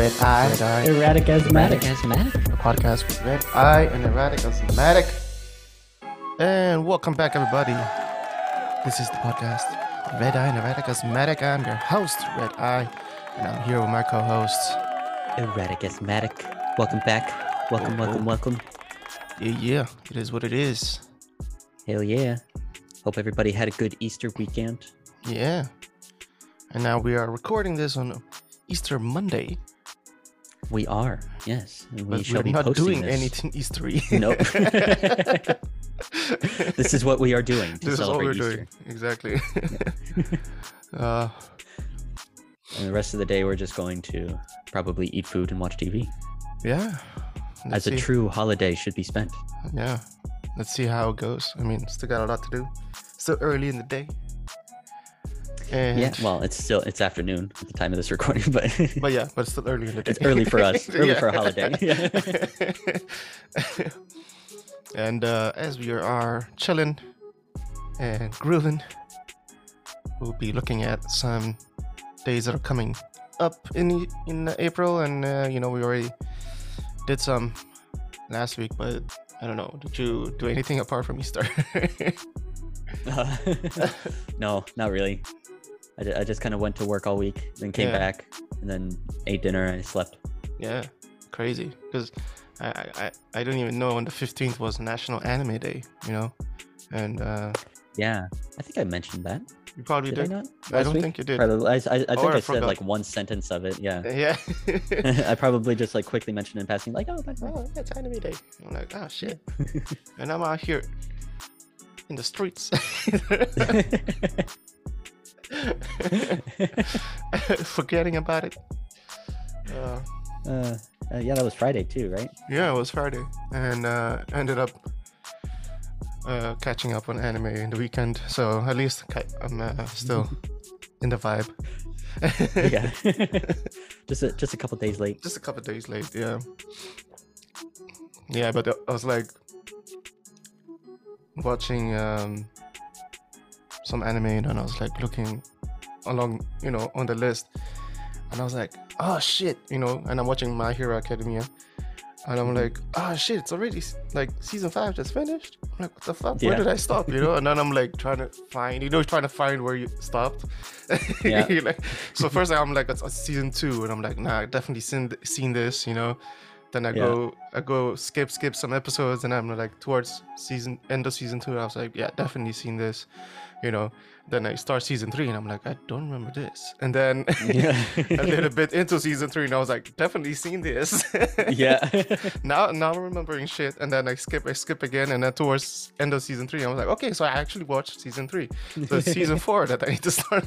Red Eye. Red Eye. Erratic asthmatic. asthmatic. A podcast with Red Eye and Erratic Asthmatic. And welcome back, everybody. This is the podcast, Red Eye and Erratic Asthmatic. I'm your host, Red Eye, and I'm here with my co-hosts. Erratic asthmatic. Welcome back. Welcome, Oh, welcome, oh. welcome. Yeah, yeah, it is what it is. Hell yeah. Hope everybody had a good Easter weekend. Yeah. And now we are recording this on Easter Monday, We are, yes. We but shall we're be not doing this. anything Eastery. Nope. this is what we are doing to this is all we're Easter. doing. Exactly. uh, And the rest of the day, we're just going to probably eat food and watch TV, yeah. As a true holiday should be spent. Yeah. Let's see how it goes. I mean, still got a lot to do. Still early in the day. And Yeah, well, it's still it's afternoon at the time of this recording, but but yeah, but it's still early in the day. It's early for us, early for a Yeah. holiday. and uh, as we are chilling and grooving, we'll be looking at some days that are coming up in in April, and uh, you know we already did some last week, but I don't know. Did you do anything apart from Easter? Uh, no, not really. I, I just kind of went to work all week, then came Yeah. back, and then ate dinner and I slept. Yeah, crazy. Because I, I, I- I didn't even know on the 15th was National Anime Day, you know? And uh, Yeah, I think I mentioned that. you probably Did I did. not? I don't week? think you did. Probably. I, I, I think Or I I said like one sentence of it. Yeah. Yeah. I probably just like quickly mentioned in passing, like, oh, way. oh, it's Anime Day. I'm like, oh, shit. and I'm out here in the streets. Forgetting about it. Uh, uh, uh, yeah, that was Friday too, right? yeah, it was Friday. And uh, ended up uh, catching up on anime in the weekend. So at least I'm uh, still in the vibe. yeah. just a, just a couple days late. just a couple days late yeah yeah but i was like watching um some anime and i was like looking along you know on the list. And i was like oh shit you know and i'm watching my hero academia. And i'm like oh shit it's already like season five just finished? I'm like what the fuck? Where Yeah. did i stop? You know and then i'm like trying to find you know trying to find where you stopped. Yeah. Like so first i'm like it's, it's season two and i'm like nah i definitely seen seen this you know then i Yeah. go i go skip skip some episodes and i'm like towards season end of season two i was like yeah definitely seen this you know then i start season three and i'm like i don't remember this and then Yeah. a little bit into season three and i was like definitely seen this yeah. now now i'm remembering shit and then i skip i skip again and then towards end of season three i was like okay so i actually watched season three so it's season four that i need to start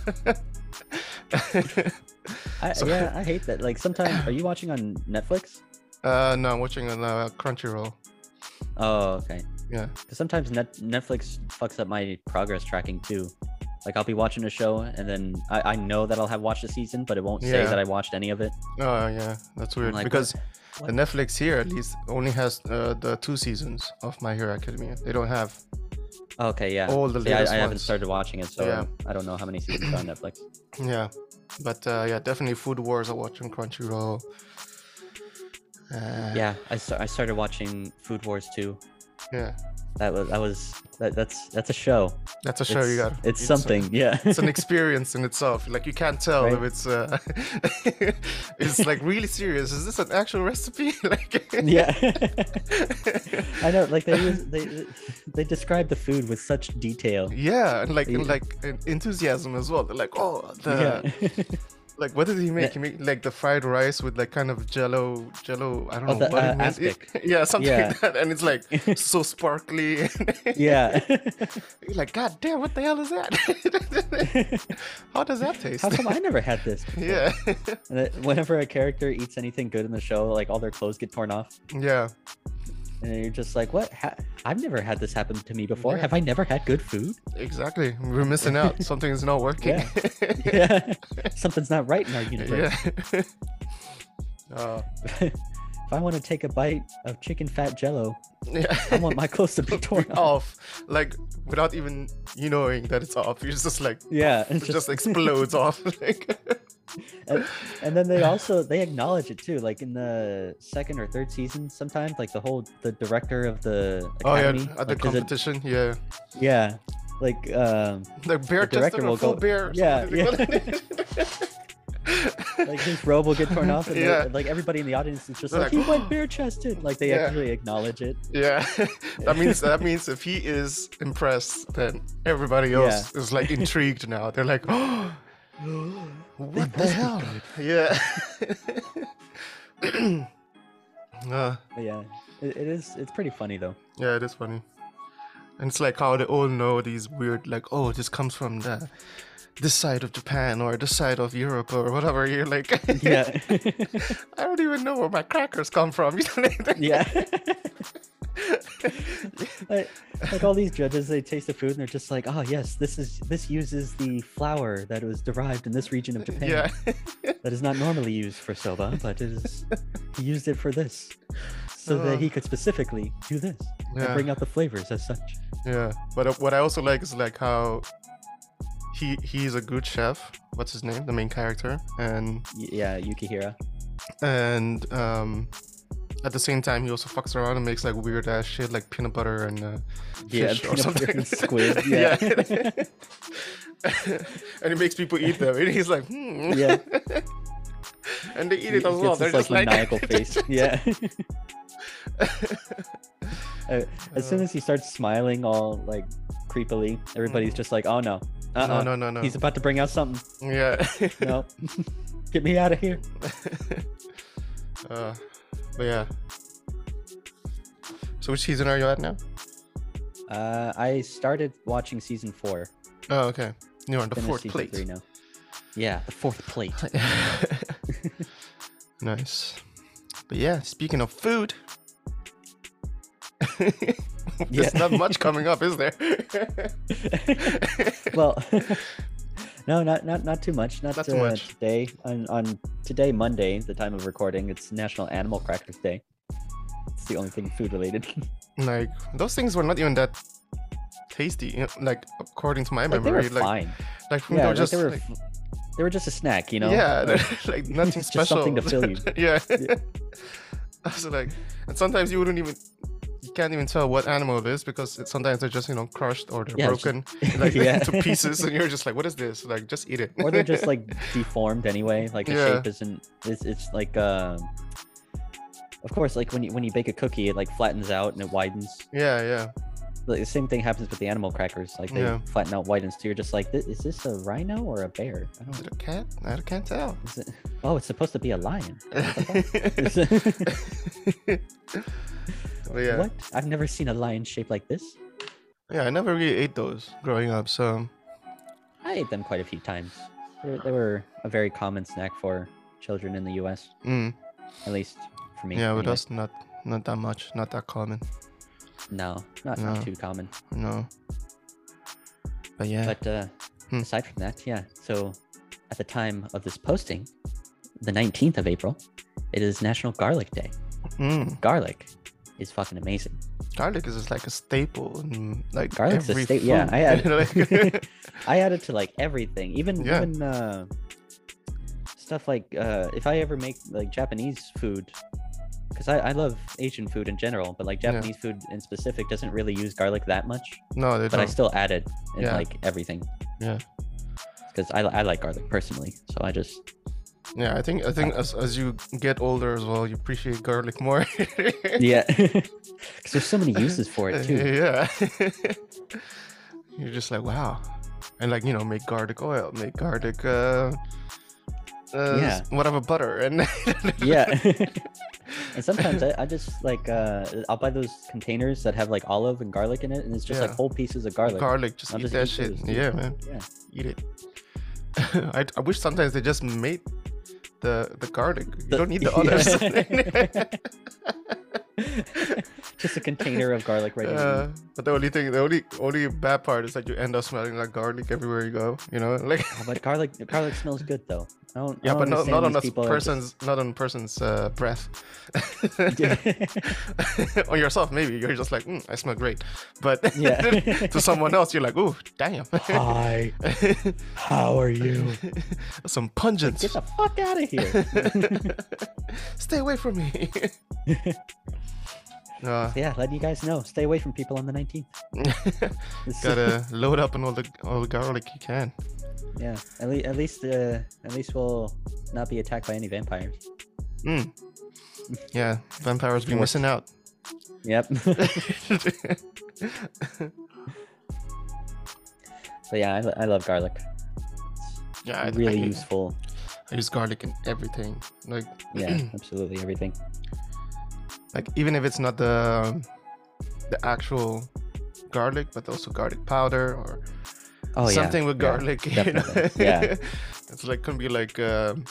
I, So- yeah, I hate that. Like sometimes, are you watching on Netflix? Uh no i'm watching on uh, crunchyroll Oh, okay. yeah Because sometimes Net- Netflix fucks up my progress tracking too. Like I'll be watching a show and then I, I know that I'll have watched a season, but it won't say Yeah. that I watched any of it. oh yeah that's weird like, because what? the netflix here at least only has uh, the two seasons of my hero academia they don't have okay, yeah. all the See, I, I haven't ones. started watching it, so Yeah. I don't know how many seasons are on Netflix. yeah but uh yeah definitely food wars i watch on crunchyroll uh, Yeah, I, I started watching Food Wars too. yeah That was that was that, that's that's a show. that's a show you It's- got It's something, yeah. it's an experience in itself. Like you can't tell Right. if it's uh, it's like really serious. Is this an actual recipe? like yeah. I know, like they use, they they describe the food with such detail. yeah, and like and Yeah. like en- enthusiasm as well. They're like, oh, the yeah. Like what did he make? He made like the fried rice with like kind of jello, jello. I don't Oh, know the, what uh, it meant. aspic. yeah, something Yeah. like that. And it's like so sparkly. yeah. You're like, God damn, what the hell is that? How does that taste? How come I never had this? before? yeah, And whenever a character eats anything good in the show, like all their clothes get torn off, yeah. And you're just like, "What? Ha- I've never had this happen to me before. Yeah. Have I never had good food? Exactly. We're missing out. Something is not working. Yeah. Something's not right in our universe." yeah. uh, if I want to take a bite of chicken fat jello, Yeah. I want my clothes to be torn off. off, like without even you knowing that it's off. You're just like Yeah, it it's just, explodes off. Like, and, and then they also they acknowledge it too like in the second or third season sometimes like the whole the director of the oh yeah, academy at the like, 'cause it- competition, yeah, yeah like um like bear the director will full go- bear. yeah. Like his robe will get torn off and Yeah. like everybody in the audience is just like, like, he went bare chested like they Yeah. actually acknowledge it yeah, that means that means if he is impressed, then everybody else is like intrigued now. They're like, oh, what the hell? Yeah. uh, yeah it, it is it's pretty funny though Yeah, it is funny. And it's like how they all know these weird, like, oh, this comes from the this side of Japan or this side of Europe or whatever. You're like, yeah I don't even know where my crackers come from. You know, like, yeah like, like all these judges they taste the food and they're just like oh yes this is this uses the flour that was derived in this region of japan yeah, that is not normally used for soba but it is he used it for this so Uh. that he could specifically do this Yeah. and bring out the flavors as such yeah. But uh, what I also like is like how he he's a good chef. What's his name? The main character, and yeah yukihira and um. At the same time, he also fucks around and makes like weird ass shit like peanut butter and uh, yeah fish or something. and squid yeah and he makes people eat them, and he's like, hmm. yeah and they eat it as well. They're just like, maniacal face yeah Uh, as soon as he starts smiling all like creepily everybody's just like oh no uh-uh. no, no, no, no. he's about to bring out something yeah. no get me out of here uh, but yeah. So which season are you at now? uh i started watching season four Oh, okay. You're on the finished fourth plate. three now yeah the fourth plate nice. But yeah, speaking of food, there's Yeah. not much coming up, is there? well no not not not too much not, Not too uh, much. today on on today monday the time of recording it's national animal crackers day it's the only thing food related like those things were not even that tasty. You know, like according to my like they were memory, like fine like yeah they were like, just they were like, they were just a snack you know yeah, Like, nothing Just special. something to fill you. yeah. Yeah. I was like, and sometimes you wouldn't even, can't even tell what animal it is because it, sometimes they're just you know crushed or they're Yeah, broken like Yeah. into pieces, and you're just like, what is this? Like, just eat it. or they're just like deformed anyway like the Yeah. shape isn't it's, it's like um of course like when you when you bake a cookie it like flattens out and it widens yeah, yeah, like, the same thing happens with the animal crackers like they Yeah. flatten out widens so you're just like is this a rhino or a bear i Is don't it a cat? I can't tell. is it oh it's supposed to be a lion yeah, what i've never seen a lion shaped like this yeah, I never really ate those growing up, so i ate them quite a few times they were, they were a very common snack for children in the us mm, at least for me yeah, with anyway. us, not not that much, not that common. no not, No. not too common No. But yeah, But uh, Hmm. aside from that, yeah. So at the time of this posting, the 19th of April, it is National Garlic Day. mm, Garlic is fucking amazing. garlic is just like a staple in like Garlic's a every sta- yeah, I add- like- I add it to like everything, even Yeah. even uh, stuff like uh, if I ever make like Japanese food, because I, I love Asian food in general, but like Yeah. Japanese food in specific doesn't really use garlic that much. no, they But I don't. still add it in Yeah. like everything Yeah. because I, I like garlic personally. So I just Yeah, I think I think as as you get older as well, you appreciate garlic more. yeah, because there's so many uses for it too. Yeah. You're just like, wow. And like, you know, make garlic oil, make garlic uh uh, Yeah. whatever butter and yeah and sometimes I, I just like uh i'll buy those containers that have like olive and garlic in it and it's just like whole pieces of garlic garlic, just I'll eat just that eat shit. those. Yeah, man. yeah Eat it. I, I wish sometimes they just made the the garlic. You don't need the others. just a container of garlic right Uh, but the only thing, the only only bad part is that you end up smelling like garlic everywhere you go. You know, like. Oh, but garlic garlic smells good though I don't, Yeah, I but don't not, not on a are just- person's not on person's uh, breath. on yourself, maybe you're just like, mm, I smell great, but Yeah. to someone else, you're like, ooh, damn, Hi, how are you? some pungent. Get the fuck out of here. Stay away from me. Uh, yeah, letting you guys know. Stay away from people on the 19th. Gotta load up on all the all the garlic you can. yeah, at, le- at least uh, at least we'll not be attacked by any vampires. Mm. Yeah, vampires be missing out. Yep. so yeah, I, I love garlic. yeah, really I, useful. I use garlic in everything. Like, Yeah, absolutely everything. Like even if it's not the the actual garlic, but also garlic powder or Oh yeah. something with yeah, garlic. you know? Yeah. it's like can be like um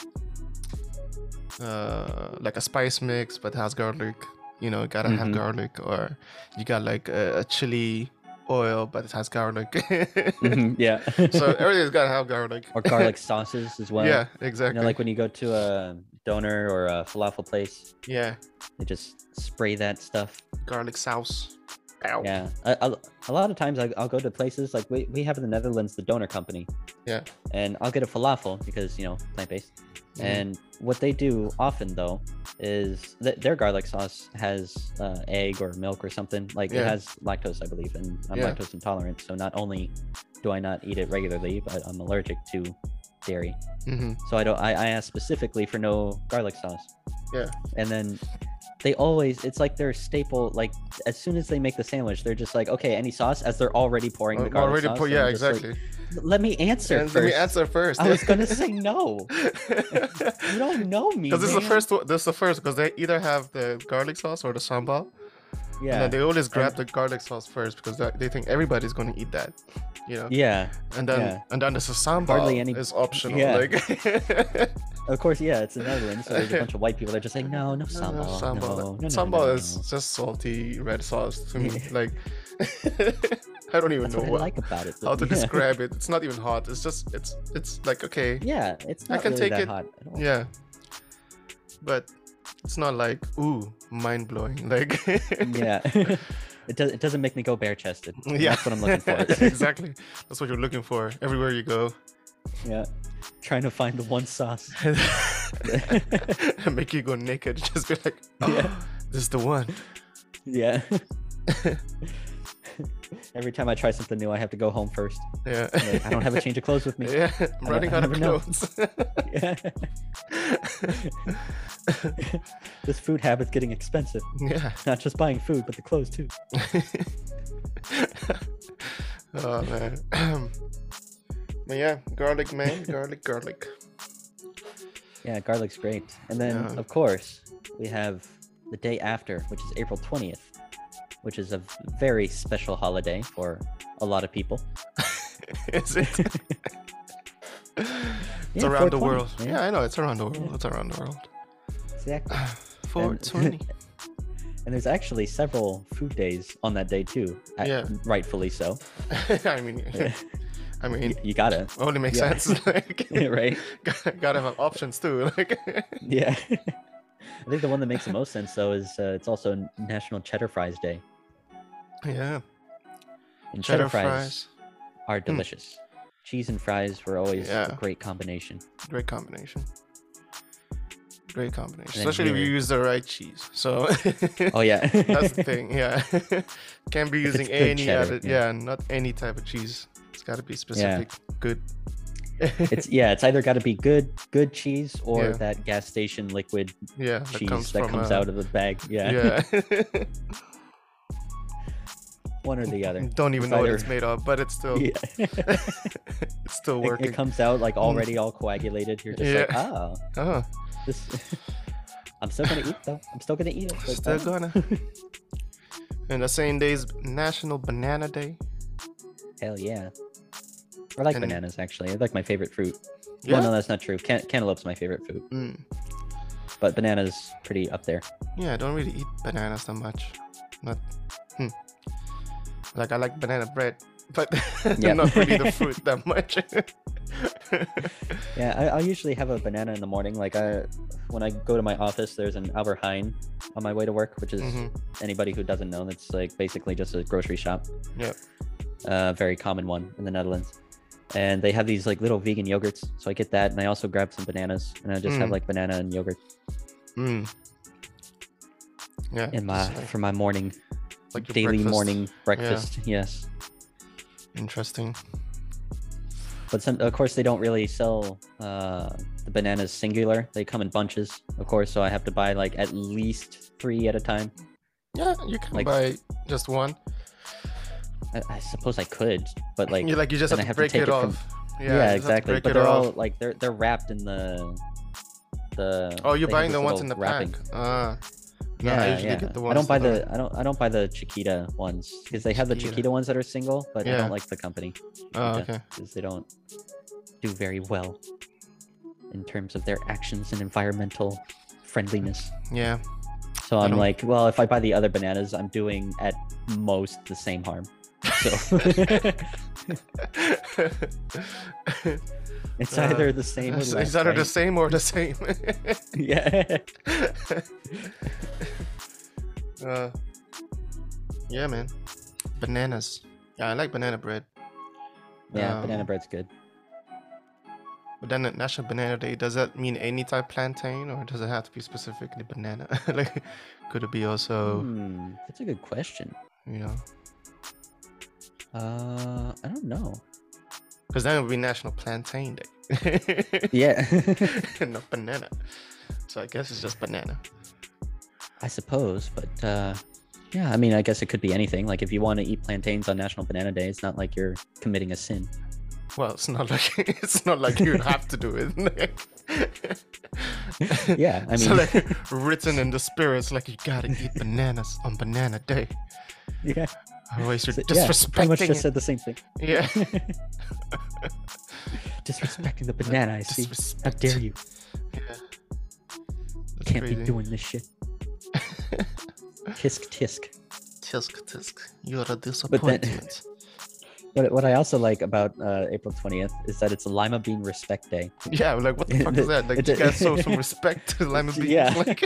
uh, like a spice mix, but has garlic. You know, gotta have Mhm. garlic, or you got like a, a chili oil, but it has garlic. Mhm, yeah. so everything's gotta have garlic. or garlic sauces as well. yeah, You exactly. know, like when you go to a döner or a falafel place, yeah, they just spray that stuff. garlic sauce. Ow. Yeah. A, a, a lot of times I, I'll go to places like we, we have in the Netherlands the Döner Company. Yeah. And I'll get a falafel because, you know, plant based. Mhm. And what they do often though is th- their garlic sauce has uh, egg or milk or something. Like it has lactose, I believe, and I'm Yeah. lactose intolerant. So not only do I not eat it regularly, but I'm allergic to dairy. Mhm. So I don't. I, I asked specifically for no garlic sauce. Yeah. And then they always. It's like their staple. Like as soon as they make the sandwich, they're just like, okay, any sauce? As they're already pouring the garlic already sauce. and yeah, I'm like, exactly. Let me answer And first. let me answer first. I was gonna say no. You don't know me. Because this is the first. This is the first because they either have the garlic sauce or the sambal, Yeah. and then they always grab And- the garlic sauce first because they, they think everybody's going to eat that, you know. Yeah. And then yeah. and then there's a sambal Hardly any- is optional. Yeah. Like Of course. Yeah. It's the Netherlands, so there's a bunch of white people that are just like no, no No, sambal. no, sambal. No, no, no, sambal no, is no." just salty red sauce to me. Like I don't even That's know what what I like about it. how to yeah. describe it. It's not even hot. It's just it's it's like okay, Yeah, it's I can really take that it- hot at all. yeah, but it's not like ooh mind blowing. Like yeah. It does. It doesn't make me go bare chested. yeah, That's what I'm looking for. exactly. That's what you're looking for everywhere you go. yeah. Trying to find the one sauce. Make you go naked. Just be like, Yeah. oh, this is the one. Yeah. Every time I try something new, I have to go home first. Yeah. Like, I don't have a change of clothes with me. Yeah, I'm running out of clothes. Yeah. this food habit's getting expensive. yeah. Not just buying food, but the clothes too. oh man. but yeah, garlic man, garlic, garlic. Yeah, garlic's great. And then, Yeah. of course, we have the day after, which is April 20th, which is a very special holiday for a lot of people. Is it? it's Yeah, around the world. man. Yeah, I know. It's around the world. Yeah. It's around the world. Exactly. 420. And there's actually several food days on that day too. Yeah. Rightfully so. I mean, I mean, you, you gotta, only makes Yeah. sense. Like, right? gotta, gotta have options too. Like, Yeah. I think the one that makes the most sense though is uh, it's also National Cheddar Fries Day. Yeah, And cheddar cheddar, fries, fries, are delicious. Cheese and fries were always Yeah. a great combination. great combination. Great combination, especially if you use the right cheese. So Oh yeah. that's the thing. Yeah, can't be using any cheddar, other. yeah. Yeah, not any type of cheese. It's got to be specific, good. it's yeah, it's either got to be good good cheese or Yeah. that gas station liquid yeah, that cheese comes that comes uh, out of the bag. Yeah. Yeah, One or the other. don't even It's know what it's made of, but it's still Yeah. it's still it, working. it comes out like already all coagulated. You're just like, Yeah. oh, oh, this. I'm still gonna eat though. I'm still gonna eat it. but, still oh. gonna. and the same day is National Banana Day. Hell yeah. I like And- bananas actually. They're like my favorite fruit. Yeah. Well, no, that's not true. Can- cantaloupe's my favorite fruit, Mm. but bananas pretty up there. Yeah, I don't really eat bananas that much. Not. Hmm. Like I like banana bread, but Yep. not really the fruit that much. Yeah, I, I'll usually have a banana in the morning. Like I, when I go to my office, there's an Albert Heijn on my way to work, which is Mhm. anybody who doesn't know, that's like basically just a grocery shop. Yep. A very common one in the Netherlands. And they have these like little vegan yogurts, so I get that, and I also grab some bananas, and I just have Mm. like banana and yogurt Mm. Yeah. in my for my morning like daily breakfast. morning breakfast. Yes, Interesting. but some, of course they don't really sell uh, the bananas singular. They come in bunches, of course, so I have to buy like at least three at a time. Yeah, you can Like- buy just one. I, I suppose I could, but like you like you just have to have to break take it it from- off. yeah, just have to exactly. But they're off. all like they're they're wrapped in the the. Oh, you're buying the ones in the wrapping. pack. Ah. No, I Yeah, usually yeah. get the I don't buy that are- the I don't I don't buy the Chiquita ones because they have the Chiquita. Chiquita ones that are single, but I don't like the company. Oh, okay. Because they don't do very well in terms of their actions and environmental friendliness. Yeah. So I'm like, well, if I buy the other bananas, I'm doing at most the same harm. So it's Uh, either the same or it's, less. it's either the same or the same. yeah. uh, yeah, man. Bananas. Yeah, I like banana bread. Yeah, banana Um, bread's good. But then at National Banana Day, does that mean any type plantain or does it have to be specifically banana? like, could it be also, Hmm, that's a good question. you know, Uh, I don't know. Because then it would be National Plantain Day. Yeah, and Not banana. So I guess it's just banana. I suppose, but uh, yeah, I mean, I guess it could be anything. Like if you want to eat plantains on National Banana Day, it's not like you're committing a sin. Well, it's not like it's not like you have to do it. Yeah, I It's mean- like written in the spirits, like you gotta eat bananas on Banana Day. Yeah, Otherwise, you're So- yeah, pretty much just said the same thing. Yeah. Disrespecting the banana. I see. How dare you? Yeah. That's Can't be doing this shit. Tisk tisk. Tisk tisk. You're a disappointment. What, what I also like about uh, April 20th is that it's Lima Bean Respect Day. yeah, like what the fuck is that? Like you guys show some respect to lima beans. Yeah. Like,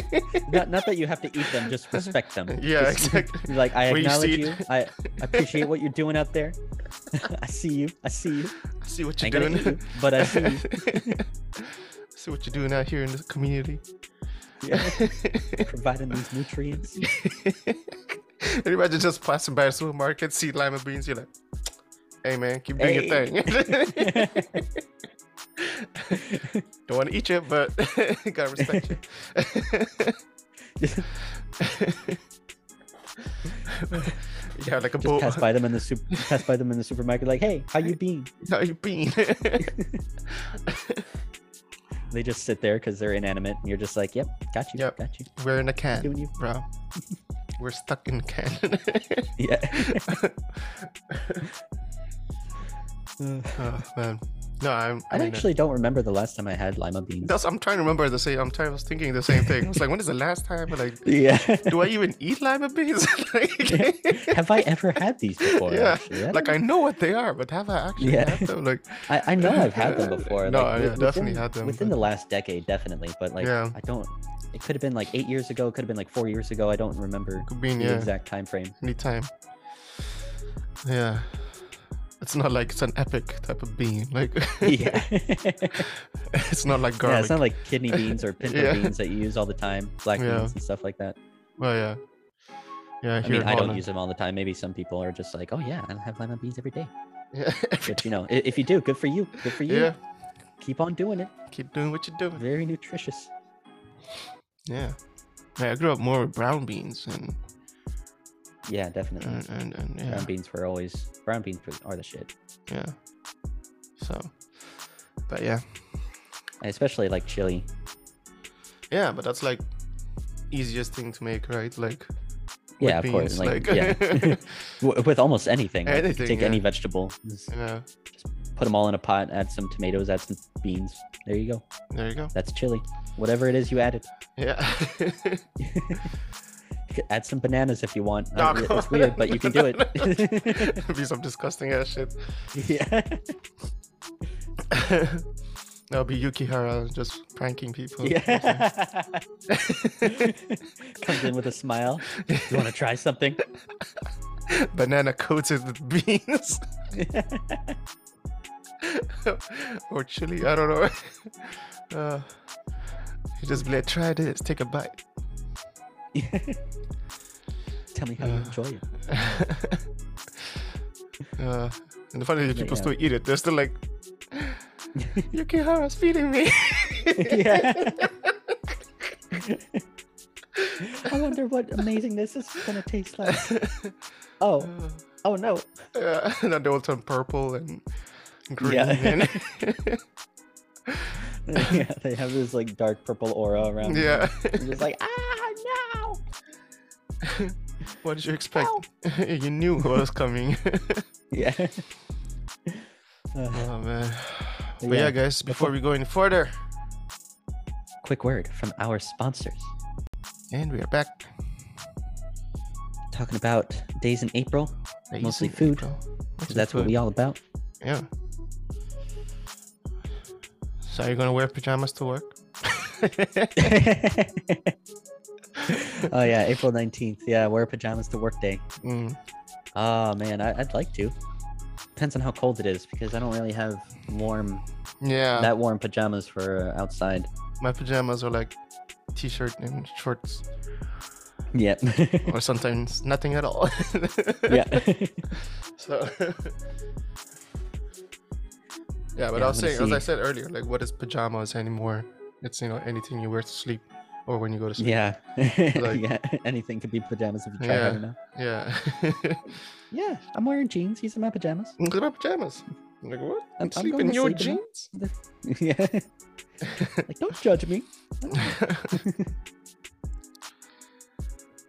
Not, not that you have to eat them, just respect them. Yeah, Just- exactly. Like I Where acknowledge you. it. I appreciate what you're doing out there. I see you. I see you. I see what you're doing. you, but I see you. see what you're doing out here in the community. Yeah. Providing these nutrients. Imagine just passing by a supermarket, see lima beans, you're like, hey man, keep doing your thing. Don't want to eat you, but gotta respect you. yeah, like a Just bull. pass by them in the super, pass by them in the supermarket, like, "Hey, how you been?" How you been? They just sit there because they're inanimate, and you're just like, "Yep, got you, Yep. got you." We're in a can, Doing you. bro. We're stuck in a can. Yeah. Oh man, no, I'm. I I mean, uh, actually don't remember the last time I had lima beans. that's, I'm trying to remember the same. I'm trying. I was thinking the same thing. I was like, when is the last time? Like, Yeah. do I even eat lima beans? like, have I ever had these before? Yeah, actually? I like don't I know what they are, but have I actually Yeah. had them? Like, I, I know I've had them before. No, like, yeah, wi- definitely within- had them, within but- the last decade, definitely. But like, Yeah. I don't. It could have been like eight years ago. It could have been like four years ago. I don't remember could be in the yeah, exact time frame. Any time. Yeah, it's not like it's an epic type of bean. Like, yeah. it's not like garlic. yeah, it's not like kidney beans or pinto Yeah. beans that you use all the time, black Yeah. beans and stuff like that. Well, yeah, yeah. I mean, I don't use them all the time. Maybe some people are just like, oh yeah, I have lima beans every day. Yeah, But you know, if you do, good for you. Good for you. yeah. Keep on doing it. Keep doing what you're doing. Very nutritious. Yeah. Yeah, I grew up more with brown beans and Yeah, definitely. and and, and yeah, Brown beans were always brown beans are the shit. yeah. So, but yeah, I especially like chili. yeah, but that's like easiest thing to make, right? Like, Yeah, of course. Like, like- yeah. With almost anything. like, Anything, take yeah. any vegetable, just you know, put them all in a pot, add some tomatoes, add some beans. There you go. there you go. That's chili. Whatever it is you added. Yeah. add some bananas if you want. No, Uh, it's weird, but you can do it. Be some disgusting ass shit. yeah. That'll be Yukihira just pranking people. Yeah. Comes in with a smile. You want to try something? Banana coated with beans or chili. I don't know. Uh, you just be like, try this, take a bite. Tell me how you Uh, enjoy it. uh, and the funny thing is, people yeah. still eat it. They're still like, Yukihira's feeding me. yeah. I wonder what amazing this is gonna taste like. Oh, Uh, oh no. yeah, and then they will turn purple and green. Yeah. And yeah, they have this like dark purple aura around. yeah. Just like, ah. what did you expect? you knew what was coming. Yeah. Uh, oh man. But Yeah, yeah, guys, before we go any further, quick word from our sponsors. and we are back. Talking about days in April. Days Mostly in food, April. 'cause Mostly That's what we all about. Yeah. So are you gonna wear pajamas to work? oh yeah, April 19th. Yeah, wear pajamas to work day. Mm, Oh man, I, I'd like to. Depends on how cold it is because I don't really have warm yeah. that warm pajamas for uh, outside. My pajamas are like t-shirt and shorts, Yeah. or sometimes nothing at all. yeah. So. yeah, but Yeah, I was saying, as I said earlier, like, what is pajamas anymore? It's you know anything you wear to sleep or when you go to sleep. yeah. Like- yeah. Anything could be pajamas if you try Yeah. hard enough. Yeah. Yeah, I'm wearing jeans. These are my pajamas. Look at my pajamas. I'm like what? I'm- I'm sleep going in to your sleep in jeans? yeah. like, don't judge me.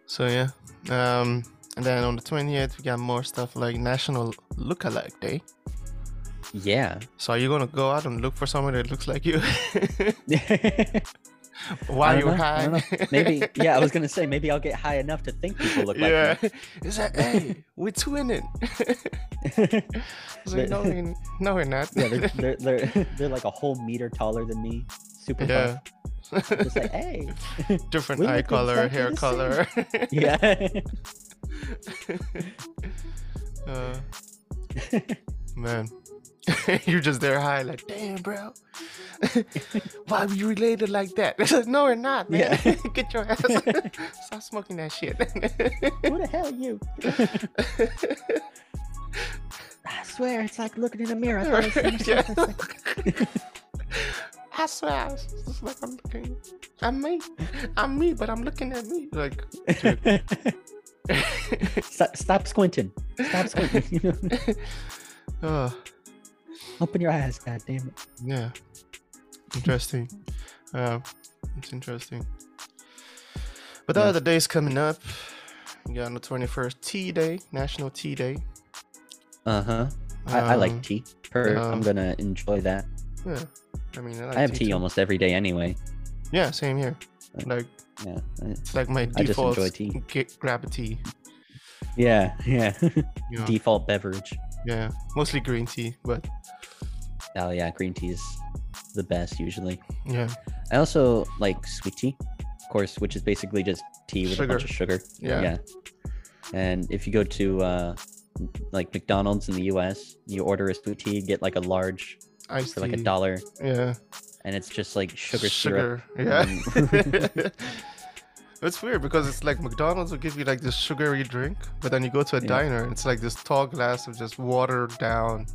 so yeah, um, and then on the twentieth we got more stuff like National Lookalike Day. Yeah. So are you gonna go out and look for someone that looks like you While you're know, high? Maybe. Yeah, I was gonna say maybe I'll get high enough to think people look like yeah. me. Is that hey? We're twinning. Like, no, we, no, we're not. yeah, they're, they're they're they're like a whole meter taller than me. Super yeah. buff. Just like, hey. Different eye color, exactly hair color. Yeah. uh, man, you're just there high, like, damn, bro. Why are we related like that? It's like, no, we're not, man. Yeah. Get your ass. Stop smoking that shit. Who the hell are you? I swear, it's like looking in a mirror. I I Yeah. myself for a second. I swear, I was just like I'm looking. I'm me. I'm me, but I'm looking at me. Like, stop, stop squinting. Stop squinting. uh, Open your eyes, god damn it. yeah. Interesting. Uh, it's interesting. But the Yeah. other days coming up, You got on the 21st Tea Day, National Tea Day. Uh huh. I, I Um, like tea. Per, um, I'm gonna enjoy that. Yeah. I mean, I, like I have tea too. almost every day anyway. Yeah, same here. Like- Like, Yeah. It's like my I just default. enjoy tea. Get, grab a tea. Yeah. Yeah. You know? Default beverage. Yeah, mostly green tea, but Oh yeah, green tea is the best usually. yeah, I also like sweet tea, of course, which is basically just tea with a bunch of sugar. Yeah. Yeah. And if you go to uh, like McDonald's in the U.S., you order a sweet tea, get like a large iced for like a tea. dollar, Yeah, and it's just like sugar, syrup. Yeah. it's weird because it's like McDonald's will give you like this sugary drink, but then you go to a Yeah. diner and it's like this tall glass of just watered down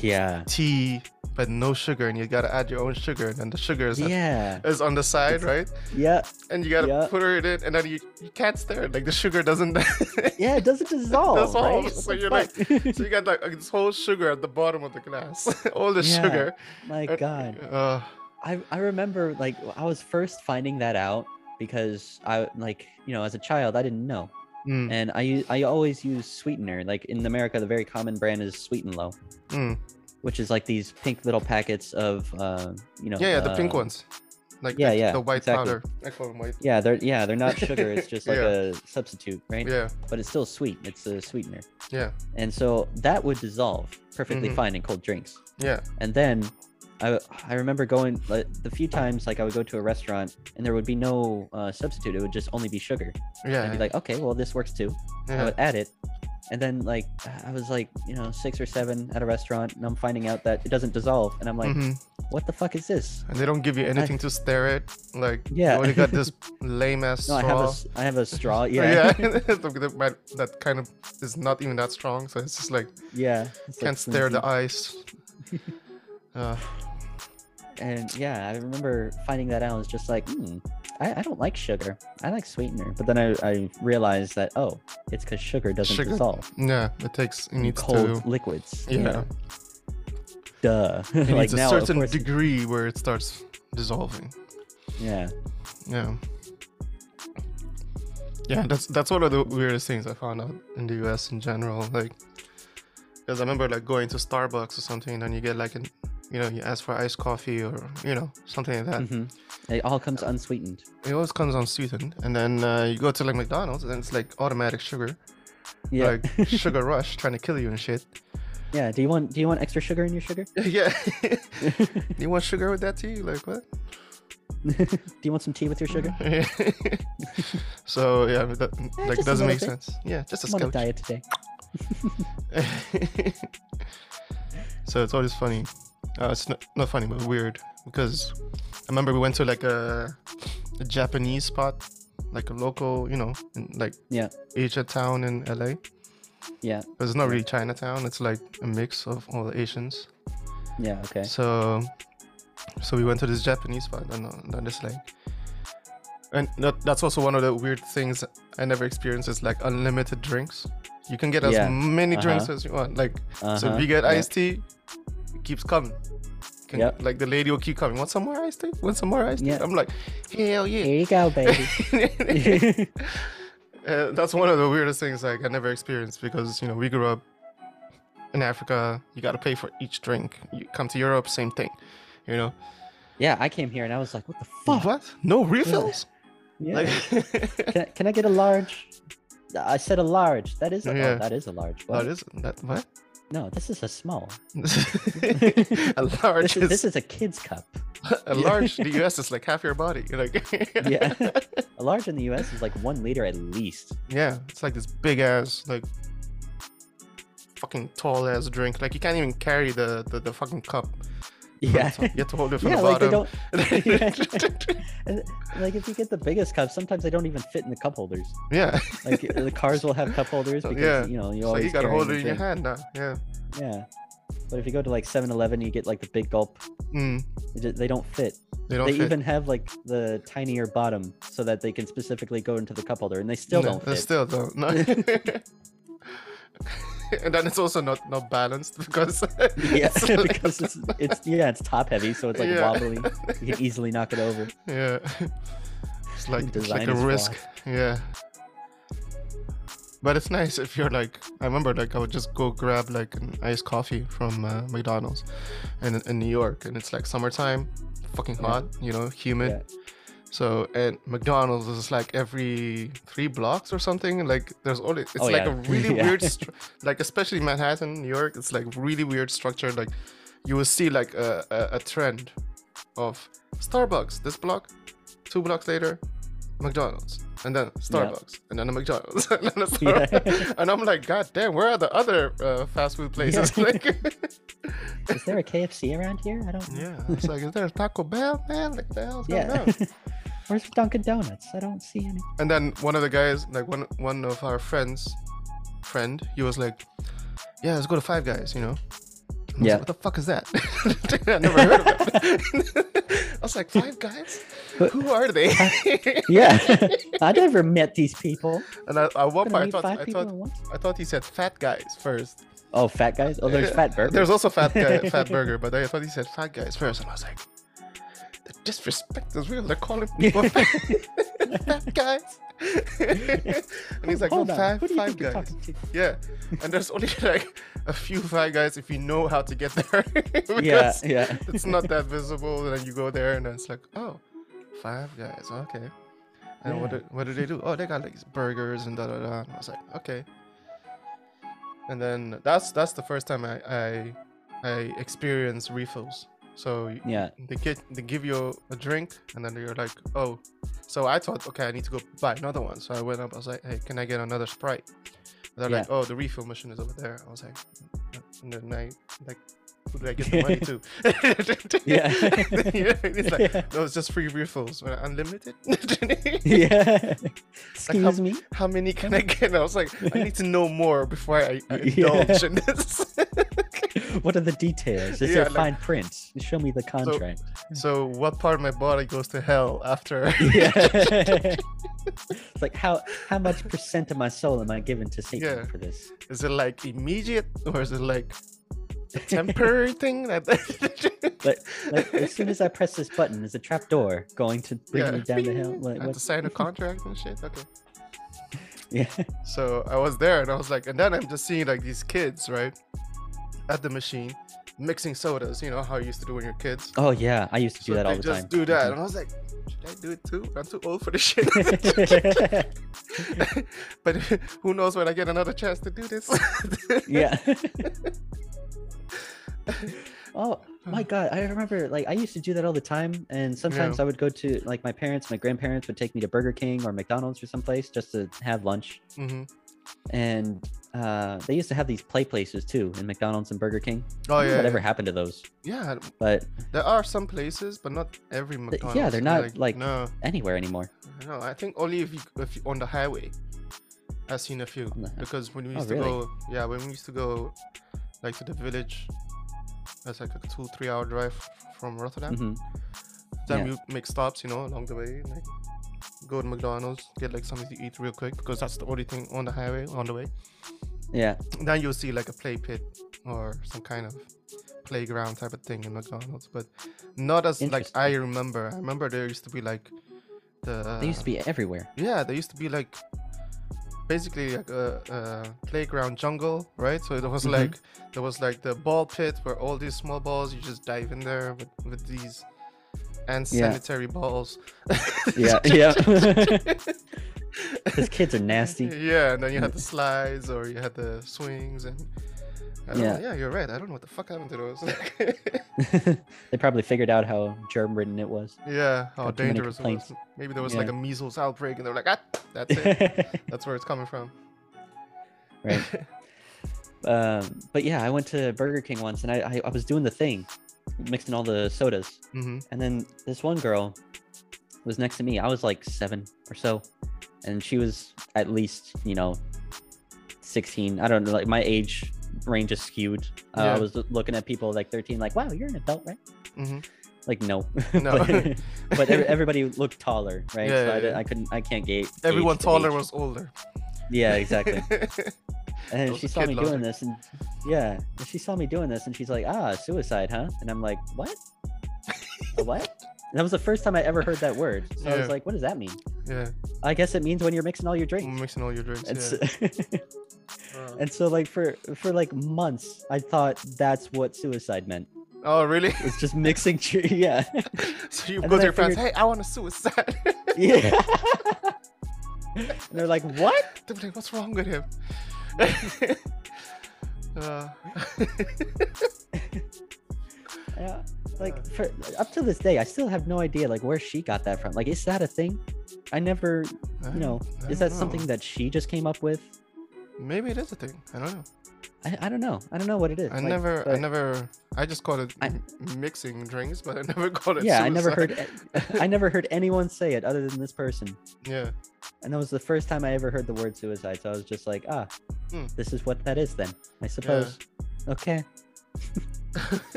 Yeah. tea, but no sugar, and you gotta add your own sugar, and then the sugar is, Yeah. is on the side, It's- right? Yeah. And you gotta Yeah. put it in, and then you, you can't stir it. Like the sugar doesn't. Yeah. It doesn't dissolve. Dissolve, Right? so you're like- so you got like this whole sugar at the bottom of the glass, all the Yeah. sugar. My and- God. Uh, I I remember like I was first finding that out because I like you know as a child I didn't know mm, and I always use sweetener like in America the very common brand is Sweet and Low mm. which is like these pink little packets of uh you know Yeah, yeah, the pink uh, ones. like Yeah, the, yeah, the white exactly. powder. I call them white. Yeah, they're yeah they're not sugar. It's just like Yeah. a substitute, right? Yeah, But it's still sweet. It's a sweetener, yeah, and so that would dissolve perfectly Mhm. fine in cold drinks. yeah, And then I I remember going like, the few times like I would go to a restaurant and there would be no uh, substitute. It would just only be sugar. And yeah. I'd be like, okay, well this works too. Yeah. I would add it, and then like I was like you know six or seven at a restaurant, and I'm finding out that it doesn't dissolve, and I'm like, Mhm. what the fuck is this? And they don't give you anything to stare at. Like, Yeah. you only got this lame ass No, straw. I have a I have a straw. yeah, Yeah, that, kind of is not even that strong, so it's just like yeah. can't stare the ice. uh, And yeah, I remember finding that out. I was just like, hmm, I, I don't like sugar. I like sweetener. But then I, I realized that oh, it's because sugar doesn't Sugar dissolve yeah, it takes it needs cold to. liquids. Yeah, Duh. it like needs a now, of certain degree where it starts dissolving. yeah. Yeah. Yeah, that's that's one of the weirdest things I found out in the US in general. Like, because I remember like going to Starbucks or something, and then you get like an, you know, you ask for iced coffee or you know something like that. hmm It all comes unsweetened. It always comes unsweetened, and then uh, you go to like McDonald's, and it's like automatic sugar, Yeah. like sugar rush, trying to kill you and shit. yeah. Do you want do you want extra sugar in your sugar? yeah. do you want sugar with that tea? Like what? do you want some tea with your sugar? so yeah, that, like just doesn't make bit. sense. Yeah, just a I'm on a diet today. so it's always funny. Uh, it's not, not funny, but weird because I remember we went to like a, a Japanese spot, like a local, you know, in, like Yeah. Asia town in LA. Yeah. But it's not really Chinatown. It's like a mix of all the Asians. Yeah. Okay. So, so we went to this Japanese spot, and then it's like, and that, that's also one of the weird things I never experienced is like unlimited drinks. You can get as Yeah. many drinks Uh-huh. as you want. Like, so if Uh-huh, you get iced tea, keeps coming. Can, Yep. Like the lady will keep coming. Want some more ice tea? Want some more ice tea? Yeah. I'm like, hell yeah. Here you go, baby. uh, that's one of the weirdest things like I never experienced because you know we grew up in Africa. You got to pay for each drink. You come to Europe, same thing. You know yeah, I came here and I was like, what the fuck? what? No refills? Yeah. Like can, I- can I get a large? I said a large. That is a, Yeah. oh, that is a large. what What? is that? What? No, this is a small. a large This is, is, this is a kid's cup. a large. The US is like half your body. You're like Yeah. A large in the U.S. is like one liter at least. yeah. It's like this big ass like fucking tall ass drink. Like you can't even carry the the, the fucking cup. Yeah. You have to hold it from yeah, the like they bottom. don't. And, like if you get the biggest cups, sometimes they don't even fit in the cup holders. yeah. Like the cars will have cup holders because yeah. you know you So always you gotta hold it in your hand now. Yeah. Yeah. But if you go to like 7-Eleven, you get like the big gulp. Mm, They They don't fit. they don't they fit. even have like the tinier bottom so that they can specifically go into the cup holder, and they still No, don't they fit. Still don't. No. and then it's also not not balanced because yeah, it's like- because it's it's yeah, it's top heavy, so it's like Yeah. wobbly. You can easily knock it over. yeah. It's like it's like a risk. Yeah. But it's nice if you're like I remember like I would just go grab like an iced coffee from uh, McDonald's in in New York and it's like summertime, fucking Yeah. hot, you know, humid. Yeah. So at McDonald's it's like every three blocks or something. Like there's only it's Oh, like yeah. a really Yeah. weird, stru- like especially Manhattan, New York. It's like really weird structure. Like you will see like a, a, a trend of Starbucks this block, two blocks later, McDonald's, and then Starbucks, and then a McDonald's, and then a Yeah. Starbucks. And I'm like, God damn, where are the other uh, fast food places? Like, Is there a KFC around here? I don't. Know. Yeah, it's like, is there a Taco Bell, man? Like, the hell's going Yeah. on? Where's Dunkin' Donuts? I don't see any. And then one of the guys, like one one of our friends, friend, he was like, "Yeah, let's go to Five Guys," you know. And I Yeah. like, what the fuck is that? I never heard of it. I was like, Five Guys? But- Who are they? Yeah, I never met these people. and I, at one Gonna point, I thought, I thought, at once? I thought he said Fat Guys first. Oh, fat guys. Oh, there's Yeah, fat burger. There's also Fat Guy, Fat Burger, but I thought he said Fat Guys first, and I was like, the disrespect is real. They're calling people fat, fat guys. and he's like, Hold no, five, do five guys. Yeah, and there's only like a few five guys if you know how to get there. Yeah, yeah. it's not that visible. And then you go there, and then it's like, oh, Five Guys. Okay. And what Yeah. did what did they do? Oh, they got like burgers and da da da. And I was like, okay. And then that's that's the first time I I, I experienced refills. So Yeah. they get they give you a drink and then you're like, oh. So I thought, okay, I need to go buy another one. So I went up. I was like, hey, can I get another Sprite? And they're like, oh, the refill machine is over there. I was like, mm, mm, mm, and then I like, who do I get the money to? Yeah. it's like, Yeah. no, it's just free refills. Uh, Unlimited? yeah. Excuse me. How many can I get? And I was like, I need to know more before I, uh, I Yeah. indulge in this. What are the details? Is Yeah, there like- fine print? Show me the contract. so, what part of my body goes to hell after? yeah. it's like how how much percent of my soul am I given to Satan Yeah. for this? Is it like immediate or is it like a temporary thing? That Like, like as soon as I press this button, is a trap door going to bring Yeah. me down the hill? I Like, what? to sign a contract and shit. Okay. Yeah. So I was there and I was like, and then I'm just seeing like these kids, right, at the machine, mixing sodas. You know how you used to do when you're kids. Oh yeah, I used to do So that all the just time. do that, and I was like, should I do it too? I'm too old for this shit. but who knows when I get another chance to do this? yeah. oh my god, I remember like I used to do that all the time, and sometimes Yeah. I would go to like my parents, my grandparents would take me to Burger King or McDonald's or someplace just to have lunch, hmm and uh, they used to have these play places too in McDonald's and Burger King. Oh I don't know yeah, whatever yeah. happened to those, yeah. but There are some places, but not every McDonald's. yeah, they're not, like- no, anywhere anymore. no. I think only if you if you on the highway. I've seen a few On the hi- because when we Oh, used really? to go, yeah, when we used to go, like to the village, that's like a two three hour drive from Rotterdam. hmm Then Yeah. you make stops, you know, along the way, like go to McDonald's, get like something to eat real quick because that's the only thing on the highway on the way. Yeah, Then you'll see like a play pit or some kind of playground type of thing in McDonald's, but not as like I remember. I remember there used to be like the they used to be everywhere. yeah, there used to be like basically like a, a playground jungle, right? So it was Mhm. like there was like the ball pit where all these small balls you just dive in there with, with these and Yeah. sanitary balls. Yeah, yeah. Because kids are nasty. Yeah, and then you had the slides or you had the swings and Yeah. know, yeah, you're right. I don't know what the fuck happened to those. they probably figured out how germ-ridden it was. yeah, how Got dangerous it was. Maybe there was like a measles outbreak and they were like, ah, that's it. that's where it's coming from. right. Um, but yeah, I went to Burger King once and I, I, I was doing the thing, mixing all the sodas. hmm And then this one girl was next to me. I was like seven or so. And she was at least, you know, 16. I don't know, like my age range is skewed. Uh, Yeah. I was looking at people like 13, like, wow, you're an adult, right? hmm Like, no. No. but but everybody looked taller, right? Yeah, so I, yeah, yeah. I couldn't, I can't gauge. Everyone taller was older. Yeah, exactly. And she saw me doing this, and yeah, and she saw me doing this, and she's like, "Ah, suicide, huh?" And I'm like, "What? What?" And that was the first time I ever heard that word. So I was like, "What does that mean?" yeah, I guess it means when you're mixing all your drinks. mixing all your drinks. And, Yeah. so, and so, like for for like months, I thought that's what suicide meant. oh, really? It's just mixing. yeah, so you And go to your friends, hey, I want a suicide. yeah. and they're like, "What?" They're like, what's wrong with him? uh, Yeah. Like for up to this day, I still have no idea like where she got that from. Like, is that a thing? I never, you know, I is that something that she just came up with? Maybe it is a thing. I don't know. I, I don't know. I don't know what it is. I Like, never, I never, I just call it I- mixing drinks, but I never called it. Yeah, I never heard. I never heard anyone say it other than this person, Yeah, and that was the first time I ever heard the word suicide. So I was just like, ah, Hmm. this is what that is then. I suppose. Okay.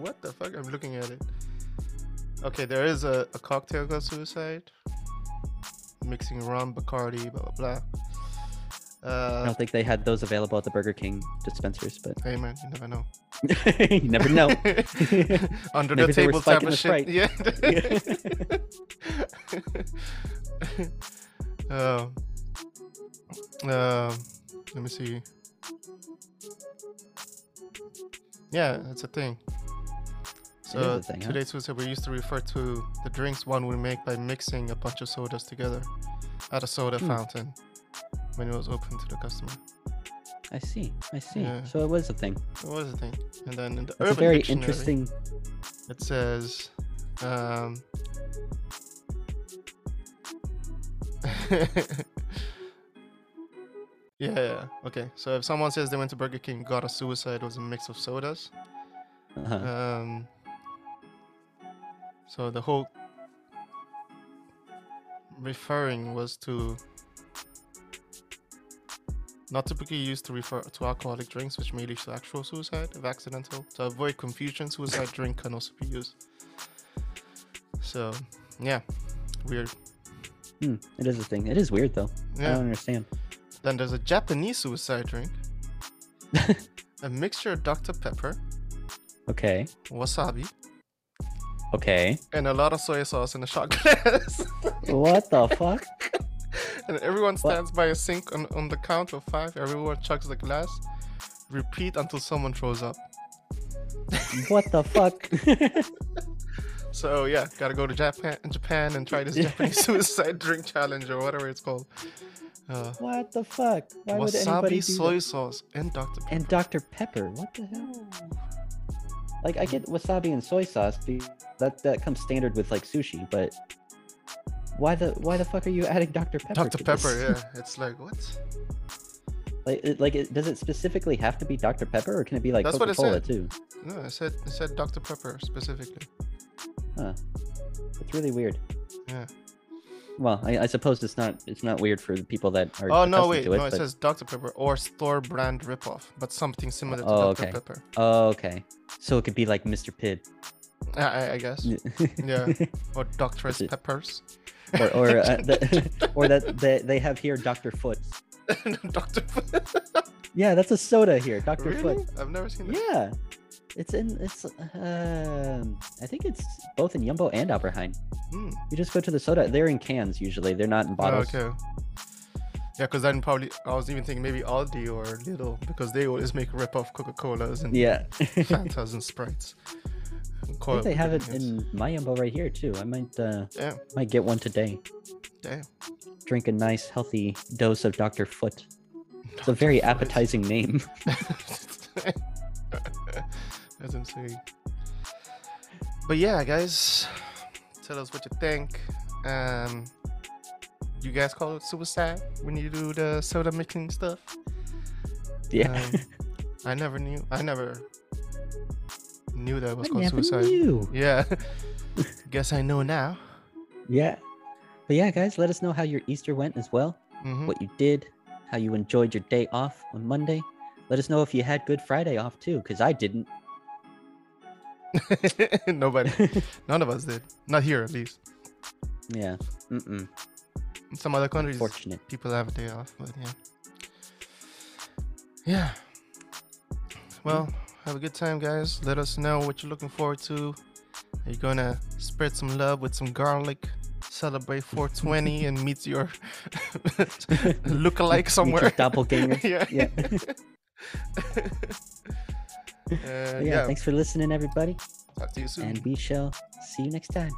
what the fuck? I'm looking at it. Okay, there is a, a cocktail called suicide. Mixing rum, Bacardi, blah blah blah. I Uh, don't think they had those available at the Burger King dispensers, but hey man, you never know. you never know. Under Maybe the table type of shit. Sprite. Yeah. um, um, let me see. Yeah, that's a thing. So thing, huh? today's suicide we used to refer to the drinks one would make by mixing a bunch of sodas together at a soda Hmm. fountain when it was open to the customer. I see. I see. Yeah. So it was a thing. It was a thing. And then in the That's a very dictionary, interesting. It says, um, yeah, yeah, okay. So if someone says they went to Burger King, got a suicide, it was a mix of sodas. Uh-huh. Um, so the whole referring was to not typically used to refer to alcoholic drinks, which may lead to actual suicide if accidental. To avoid confusion, suicide drink can also be used. So, yeah, weird. Hmm, it is a thing. It is weird though. Yeah. I don't understand. Then there's a Japanese suicide drink, a mixture of Dr. Pepper, Okay. wasabi, Okay. and a lot of soy sauce in a shot glass. what the fuck? And everyone What? stands by a sink on, on the count of five. Everyone chucks the glass. Repeat until someone throws up. What the fuck? So yeah, gotta go to Japan, and Japan and try this Japanese suicide drink challenge or whatever it's called. Uh, what the fuck? Why would anybody wasabi, soy that? sauce, and Dr. Pepper. and Dr. Pepper. What the hell? Like I get wasabi and soy sauce. That that comes standard with like sushi, but why the why the fuck are you adding Dr. Pepper? Dr. to Pepper, this? yeah. It's like what? Like it, like it, does it specifically have to be Dr. Pepper or can it be like That's Coca-Cola too? No, it said it said Dr. Pepper specifically. Huh. It's really weird. Yeah. Well, I, I suppose it's not it's not weird for the people that are. Oh no, wait, to it, no, it but- says Dr. Pepper or store brand ripoff, but something similar to Oh, Dr. okay. Pepper. Oh, okay. So it could be like Mr. Pibb. I, I, I guess. Yeah. Or it- Peppers. Or or uh, the, or that they, they have here Dr. Foot. Dr. Foot. Yeah, that's a soda here, Dr. really? Foot. I've never seen that. Yeah, it's in it's. Um, I think it's both in Jumbo and Albert Heijn. Hmm. You just go to the soda. They're in cans usually. They're not in Oh, bottles. okay. Yeah, because then probably I was even thinking maybe Aldi or Lidl because they always make rip-off Coca-Colas and Yeah. Fantas and Sprites. Think they have it in my Jumbo right here too. I might uh Yeah, might get one today. damn. Drink a nice healthy dose of Dr. Foot. It's a very appetizing name. That's insane. But yeah, guys, tell us what you think. Um, you guys call it suicide when you do the soda mixing stuff? Yeah. Um, I never knew. I never knew that was I called suicide. knew. Yeah. Guess I know now. Yeah. But yeah, guys, let us know how your Easter went as well. hmm What you did, how you enjoyed your day off on Monday. Let us know if you had Good Friday off too, because I didn't. Nobody. None of us did. Not here, at least. yeah. Mm-mm. In some other countries, Fortunate. people have a day off, but yeah. Yeah. Well, have a good time, guys. Let us know what you're looking forward to. Are you gonna spread some love with some garlic? Celebrate 420 and meet your look-alike Meet your somewhere. doppelganger. yeah. Yeah. Uh, yeah, yeah. thanks for listening, everybody, Talk to you soon. and we shall see you next time.